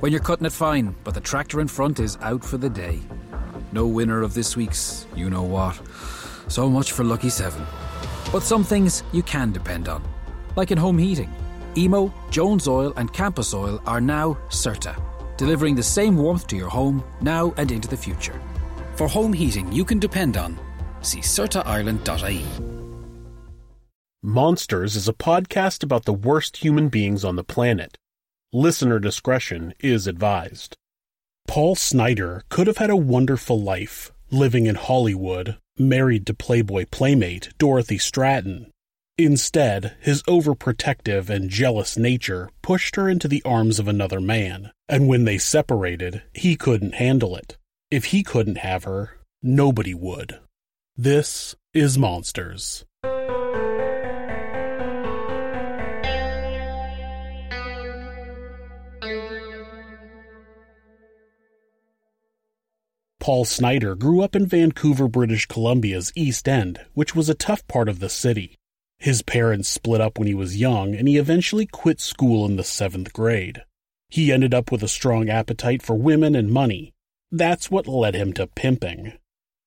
When you're cutting it fine, but the tractor in front is out for the day. No winner of this week's you know what. So much for Lucky 7. But some things you can depend on, like in home heating. Emo, Jones Oil, and Campus Oil are now CERTA, delivering the same warmth to your home now and into the future. For home heating you can depend on, see CERTAIreland.ie. Monsters is a podcast about the worst human beings on the planet. Listener discretion is advised. Paul Snider could have had a wonderful life, living in Hollywood, married to Playboy playmate Dorothy Stratten. Instead, his overprotective and jealous nature pushed her into the arms of another man, and when they separated, he couldn't handle it. If he couldn't have her, nobody would. This is Monsters. Paul Snider grew up in Vancouver, British Columbia's East End, which was a tough part of the city. His parents split up when he was young, and he eventually quit school in the seventh grade. He ended up with a strong appetite for women and money. That's what led him to pimping.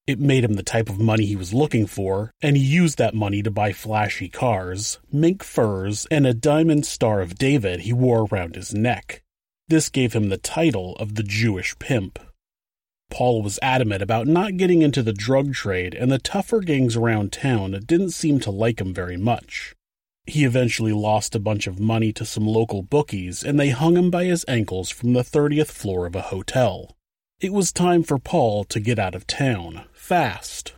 It made him the type of money he was looking for, and he used that money to buy flashy cars, mink furs, and a diamond Star of David he wore around his neck. This gave him the title of the Jewish pimp. Paul was adamant about not getting into the drug trade, and the tougher gangs around town didn't seem to like him very much. He eventually lost a bunch of money to some local bookies, and they hung him by his ankles from the 30th floor of a hotel. It was time for Paul to get out of town, fast.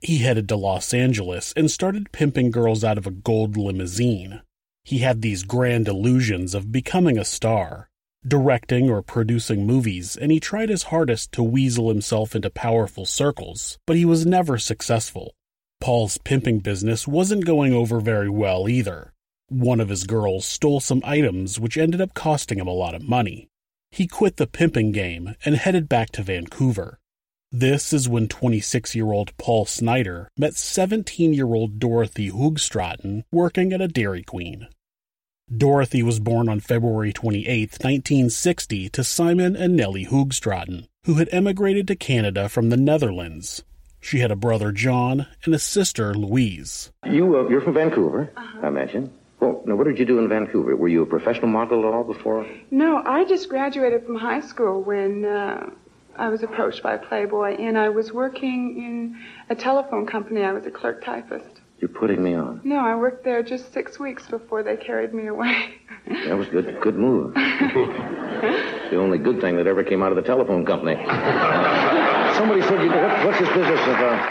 He headed to Los Angeles and started pimping girls out of a gold limousine. He had these grand illusions of becoming a star, directing or producing movies, and he tried his hardest to weasel himself into powerful circles, but he was never successful. Paul's pimping business wasn't going over very well either. One of his girls stole some items which ended up costing him a lot of money. He quit the pimping game and headed back to Vancouver. This is when 26 year old Paul Snider met 17 year old Dorothy Hoogstraten working at a Dairy Queen. Dorothy was born on February 28, 1960, to Simon and Nellie Hoogstraten, who had emigrated to Canada from the Netherlands. She had a brother, John, and a sister, Louise. You, uh, you're from Vancouver, I imagine. Well, now, what did you do in Vancouver? Were you a professional model at all before? No, I just graduated from high school when uh, I was approached by Playboy, and I was working in a telephone company. I was a clerk typist. You're putting me on. No, I worked there just six weeks before they carried me away. That was good. Good move. the only good thing that ever came out of the telephone company. Uh, somebody said, you know, what, what's his business of uh,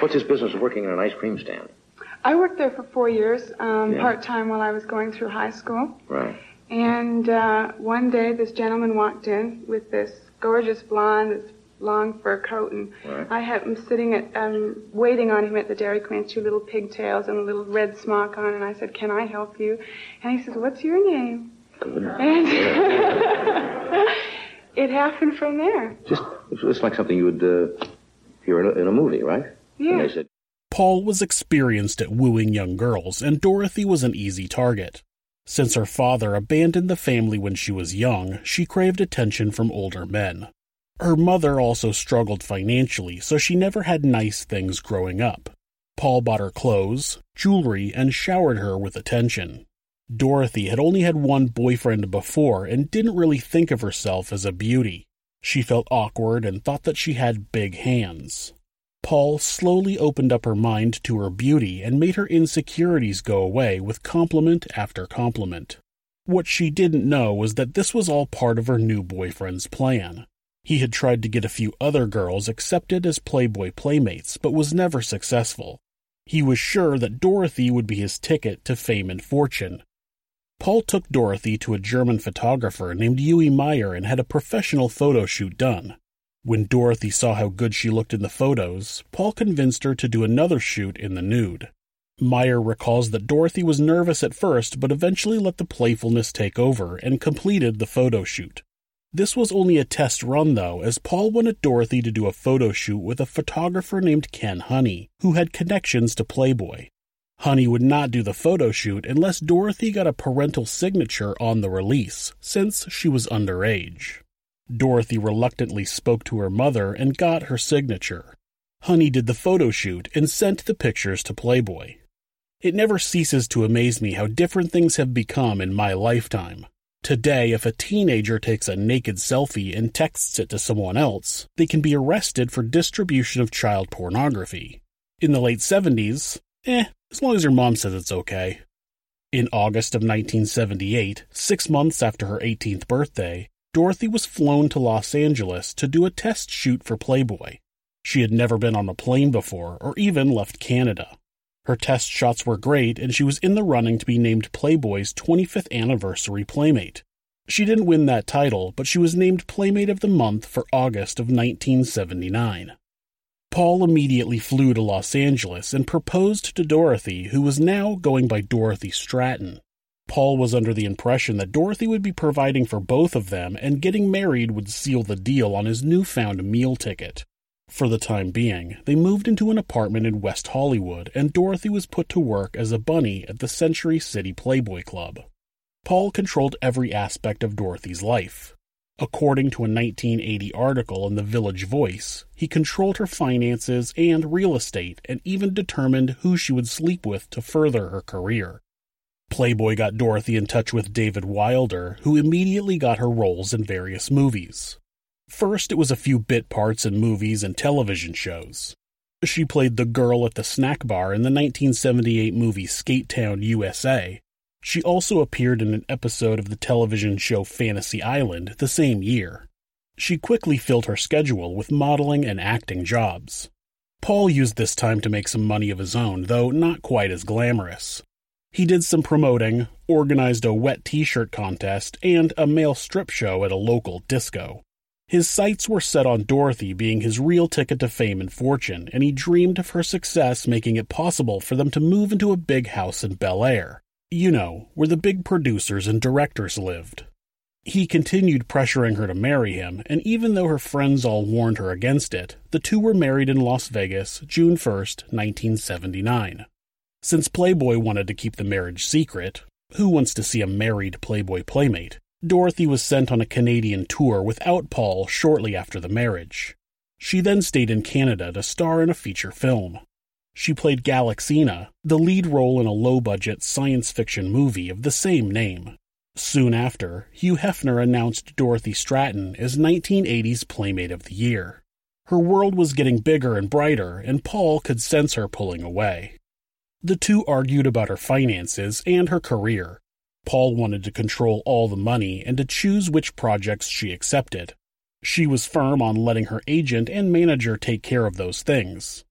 what's his business of working in an ice cream stand? I worked there for four years, um, Yeah. part time while I was going through high school. Right. And uh, one day, this gentleman walked in with this gorgeous blonde, this long fur coat, and Right. I had him sitting at, um, waiting on him at the Dairy Queen, two little pigtails and a little red smock on, and I said, "Can I help you?" And he says, "What's your name?" And, it happened from there. Just it's just like something you would uh, hear in a, in a movie, right? Yeah. And they said, Paul was experienced at wooing young girls, and Dorothy was an easy target. Since her father abandoned the family when she was young, she craved attention from older men. Her mother also struggled financially, so she never had nice things growing up. Paul bought her clothes, jewelry, and showered her with attention. Dorothy had only had one boyfriend before and didn't really think of herself as a beauty. She felt awkward and thought that she had big hands. Paul slowly opened up her mind to her beauty and made her insecurities go away with compliment after compliment. What she didn't know was that this was all part of her new boyfriend's plan. He had tried to get a few other girls accepted as Playboy playmates, but was never successful. He was sure that Dorothy would be his ticket to fame and fortune. Paul took Dorothy to a German photographer named Yui Meyer and had a professional photo shoot done. When Dorothy saw how good she looked in the photos, Paul convinced her to do another shoot in the nude. Meyer recalls that Dorothy was nervous at first, but eventually let the playfulness take over and completed the photo shoot. This was only a test run, though, as Paul wanted Dorothy to do a photo shoot with a photographer named Ken Honey, who had connections to Playboy. Honey would not do the photo shoot unless Dorothy got a parental signature on the release, since she was underage. Dorothy reluctantly spoke to her mother and got her signature. Honey did the photo shoot and sent the pictures to Playboy. It never ceases to amaze me how different things have become in my lifetime. Today, if a teenager takes a naked selfie and texts it to someone else, they can be arrested for distribution of child pornography. In the late 70s, eh, as long as your mom says it's okay. In August of 1978, six months after her 18th birthday, Dorothy was flown to Los Angeles to do a test shoot for Playboy. She had never been on a plane before or even left Canada. Her test shots were great, and she was in the running to be named Playboy's 25th anniversary Playmate. She didn't win that title, but she was named Playmate of the Month for August of 1979. Paul immediately flew to Los Angeles and proposed to Dorothy, who was now going by Dorothy Stratten. Paul was under the impression that Dorothy would be providing for both of them, and getting married would seal the deal on his newfound meal ticket. For the time being, they moved into an apartment in West Hollywood, and Dorothy was put to work as a bunny at the Century City Playboy Club. Paul controlled every aspect of Dorothy's life. According to a 1980 article in the Village Voice, he controlled her finances and real estate and even determined who she would sleep with to further her career. Playboy got Dorothy in touch with David Wilder, who immediately got her roles in various movies. First, it was a few bit parts in movies and television shows. She played the girl at the snack bar in the 1978 movie Skate Town, USA. She also appeared in an episode of the television show Fantasy Island the same year. She quickly filled her schedule with modeling and acting jobs. Paul used this time to make some money of his own, though not quite as glamorous. He did some promoting, organized a wet t shirt contest, and a male strip show at a local disco. His sights were set on Dorothy being his real ticket to fame and fortune, and he dreamed of her success making it possible for them to move into a big house in Bel Air. You know, where the big producers and directors lived. He continued pressuring her to marry him, and even though her friends all warned her against it, the two were married in Las Vegas June 1st, 1979. Since Playboy wanted to keep the marriage secret, who wants to see a married Playboy playmate? Dorothy was sent on a Canadian tour without Paul shortly after the marriage. She then stayed in Canada to star in a feature film. She played Galaxina, the lead role in a low budget science fiction movie of the same name. Soon after, Hugh Hefner announced Dorothy Stratten as 1980's Playmate of the Year. Her world was getting bigger and brighter, and Paul could sense her pulling away. The two argued about her finances and her career. Paul wanted to control all the money and to choose which projects she accepted. She was firm on letting her agent and manager take care of those things.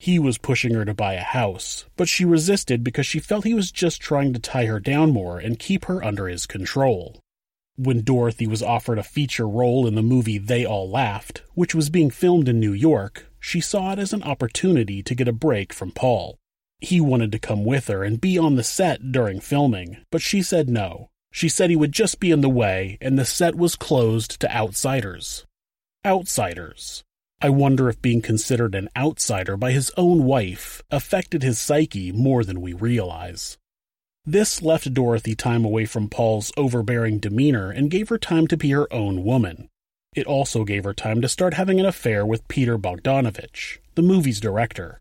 He was pushing her to buy a house, but she resisted because she felt he was just trying to tie her down more and keep her under his control. When Dorothy was offered a feature role in the movie They All Laughed, which was being filmed in New York, she saw it as an opportunity to get a break from Paul. He wanted to come with her and be on the set during filming, but she said no. She said he would just be in the way, and the set was closed to outsiders. Outsiders. I wonder if being considered an outsider by his own wife affected his psyche more than we realize. This left Dorothy time away from Paul's overbearing demeanor and gave her time to be her own woman. It also gave her time to start having an affair with Peter Bogdanovich, the movie's director.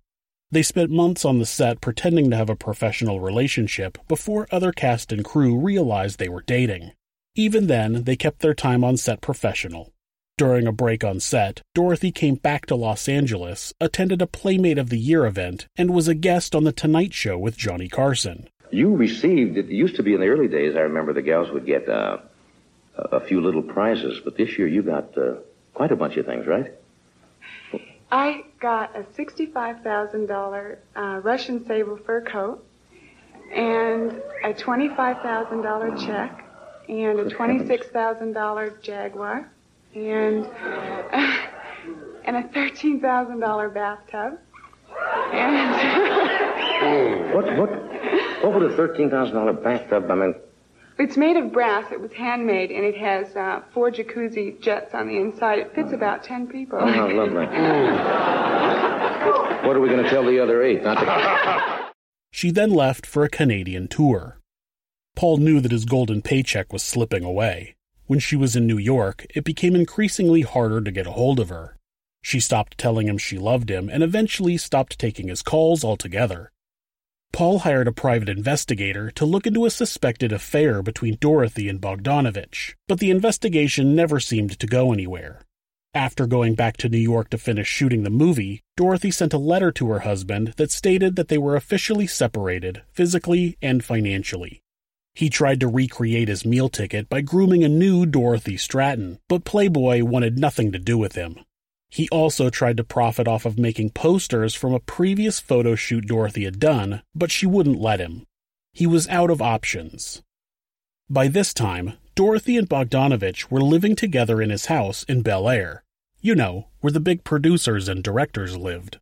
They spent months on the set pretending to have a professional relationship before other cast and crew realized they were dating. Even then, they kept their time on set professional. During a break on set, Dorothy came back to Los Angeles, attended a Playmate of the Year event, and was a guest on The Tonight Show with Johnny Carson. You received, it used to be in the early days, I remember the gals would get uh, a few little prizes, but this year you got uh, quite a bunch of things, right? I got a $65,000 uh, Russian sable fur coat and a $25,000 check and a $26,000 Jaguar and and a thirteen thousand dollar bathtub. And what what what would a thirteen thousand dollar bathtub? I mean, it's made of brass. It was handmade, and it has uh, four jacuzzi jets on the inside. It fits about ten people. Oh, how lovely! what are we going to tell the other eight? Not to... She then left for a Canadian tour. Paul knew that his golden paycheck was slipping away. When she was in New York, it became increasingly harder to get a hold of her. She stopped telling him she loved him and eventually stopped taking his calls altogether. Paul hired a private investigator to look into a suspected affair between Dorothy and Bogdanovich, but the investigation never seemed to go anywhere. After going back to New York to finish shooting the movie, Dorothy sent a letter to her husband that stated that they were officially separated, physically and financially. He tried to recreate his meal ticket by grooming a new Dorothy Stratten, but Playboy wanted nothing to do with him. He also tried to profit off of making posters from a previous photo shoot Dorothy had done, but she wouldn't let him. He was out of options. By this time, Dorothy and Bogdanovich were living together in his house in Bel Air. You know, where the big producers and directors lived.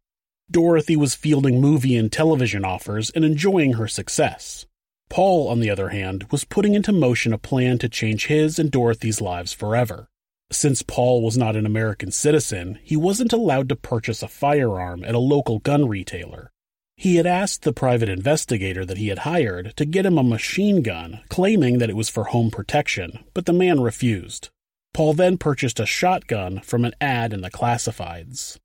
Dorothy was fielding movie and television offers and enjoying her success. Paul, on the other hand, was putting into motion a plan to change his and Dorothy's lives forever. Since Paul was not an American citizen, he wasn't allowed to purchase a firearm at a local gun retailer. He had asked the private investigator that he had hired to get him a machine gun, claiming that it was for home protection, but the man refused. Paul then purchased a shotgun from an ad in the classifieds.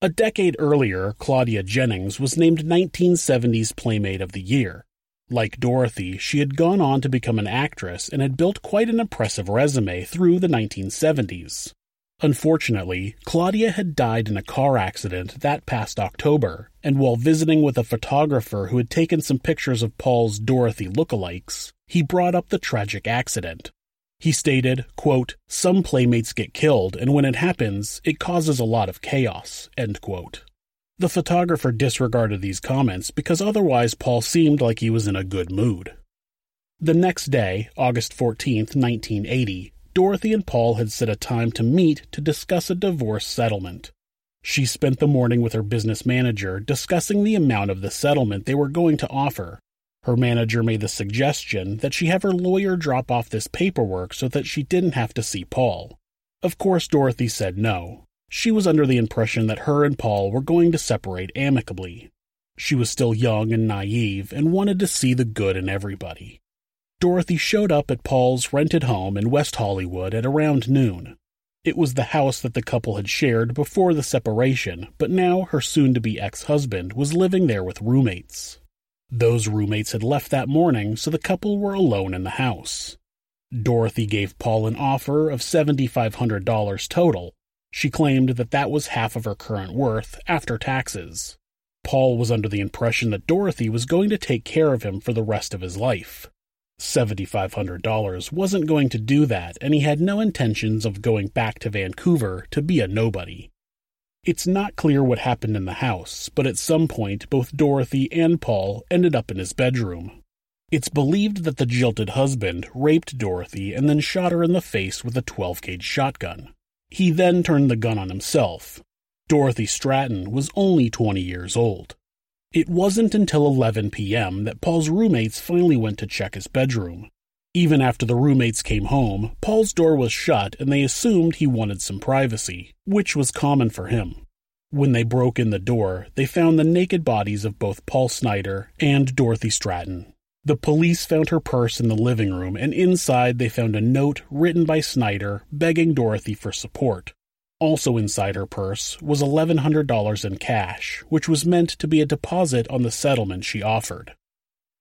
A decade earlier, Claudia Jennings was named 1970s Playmate of the Year. Like Dorothy, she had gone on to become an actress and had built quite an impressive resume through the 1970s. Unfortunately, Claudia had died in a car accident that past October, and while visiting with a photographer who had taken some pictures of Paul's Dorothy lookalikes, he brought up the tragic accident. He stated, quote, Some playmates get killed, and when it happens, it causes a lot of chaos, end quote. The photographer disregarded these comments because otherwise Paul seemed like he was in a good mood. The next day, August 14, 1980, Dorothy and Paul had set a time to meet to discuss a divorce settlement. She spent the morning with her business manager discussing the amount of the settlement they were going to offer. Her manager made the suggestion that she have her lawyer drop off this paperwork so that she didn't have to see Paul. Of course, Dorothy said no, she was under the impression that her and Paul were going to separate amicably. She was still young and naive and wanted to see the good in everybody. Dorothy showed up at Paul's rented home in West Hollywood at around noon. It was the house that the couple had shared before the separation, but now her soon to be ex husband was living there with roommates. Those roommates had left that morning, so the couple were alone in the house. Dorothy gave Paul an offer of $7,500 total, she claimed that that was half of her current worth after taxes. Paul was under the impression that Dorothy was going to take care of him for the rest of his life. $7,500 wasn't going to do that, and he had no intentions of going back to Vancouver to be a nobody. It's not clear what happened in the house, but at some point both Dorothy and Paul ended up in his bedroom. It's believed that the jilted husband raped Dorothy and then shot her in the face with a 12 gauge shotgun. He then turned the gun on himself. Dorothy Stratten was only 20 years old. It wasn't until 11 p.m. that Paul's roommates finally went to check his bedroom. Even after the roommates came home, Paul's door was shut and they assumed he wanted some privacy, which was common for him. When they broke in the door, they found the naked bodies of both Paul Snider and Dorothy Stratten. The police found her purse in the living room, and inside they found a note written by Snider begging Dorothy for support. Also inside her purse was $1,100 in cash, which was meant to be a deposit on the settlement she offered.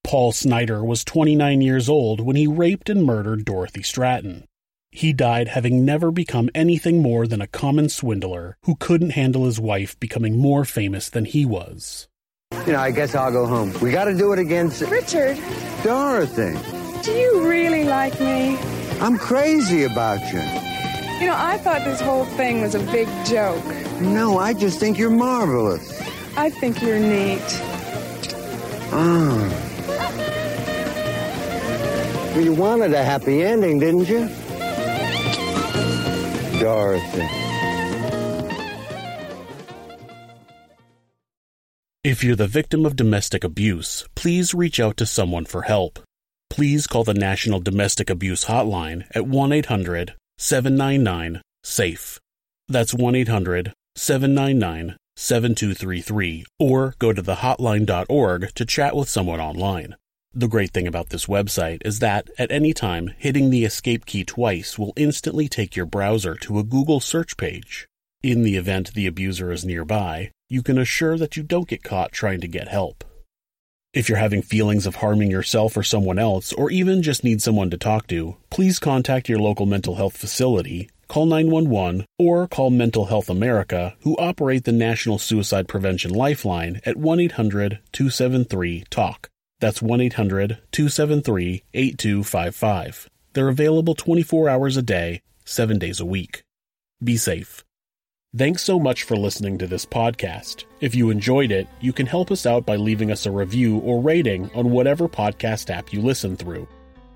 Paul Snider was 29 years old when he raped and murdered Dorothy Stratten. He died having never become anything more than a common swindler who couldn't handle his wife becoming more famous than he was. You know, I guess I'll go home. We got to do it again. Richard, Dorothy, do you really like me? I'm crazy about you. You know, I thought this whole thing was a big joke. No, I just think you're marvelous. I think you're neat. Oh. You wanted a happy ending, didn't you? Dorothy. If you're the victim of domestic abuse, please reach out to someone for help. Please call the National Domestic Abuse Hotline at 1 800 799 SAFE. That's 1 800 799 7233, or go to thehotline.org to chat with someone online. The great thing about this website is that, at any time, hitting the escape key twice will instantly take your browser to a Google search page. In the event the abuser is nearby, you can assure that you don't get caught trying to get help. If you're having feelings of harming yourself or someone else, or even just need someone to talk to, please contact your local mental health facility, call 911, or call Mental Health America, who operate the National Suicide Prevention Lifeline at 1 800 273 TALK. That's 1 800 273 8255. They're available 24 hours a day, 7 days a week. Be safe. Thanks so much for listening to this podcast. If you enjoyed it, you can help us out by leaving us a review or rating on whatever podcast app you listen through.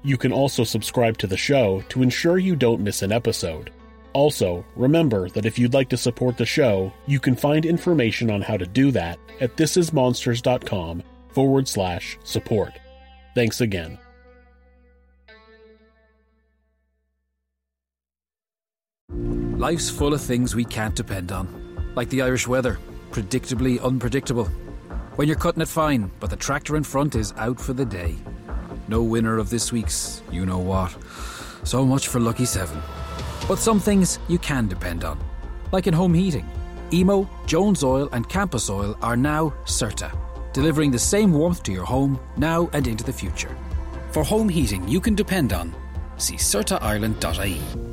You can also subscribe to the show to ensure you don't miss an episode. Also, remember that if you'd like to support the show, you can find information on how to do that at thisismonsters.com forward slash support. Thanks again. Life's full of things we can't depend on, like the Irish weather, predictably unpredictable. When you're cutting it fine, but the tractor in front is out for the day. No winner of this week's you know what. So much for Lucky 7. But some things you can depend on, like in home heating. Emo, Jones Oil, and Campus Oil are now CERTA, delivering the same warmth to your home now and into the future. For home heating you can depend on, see CERTAIreland.ie.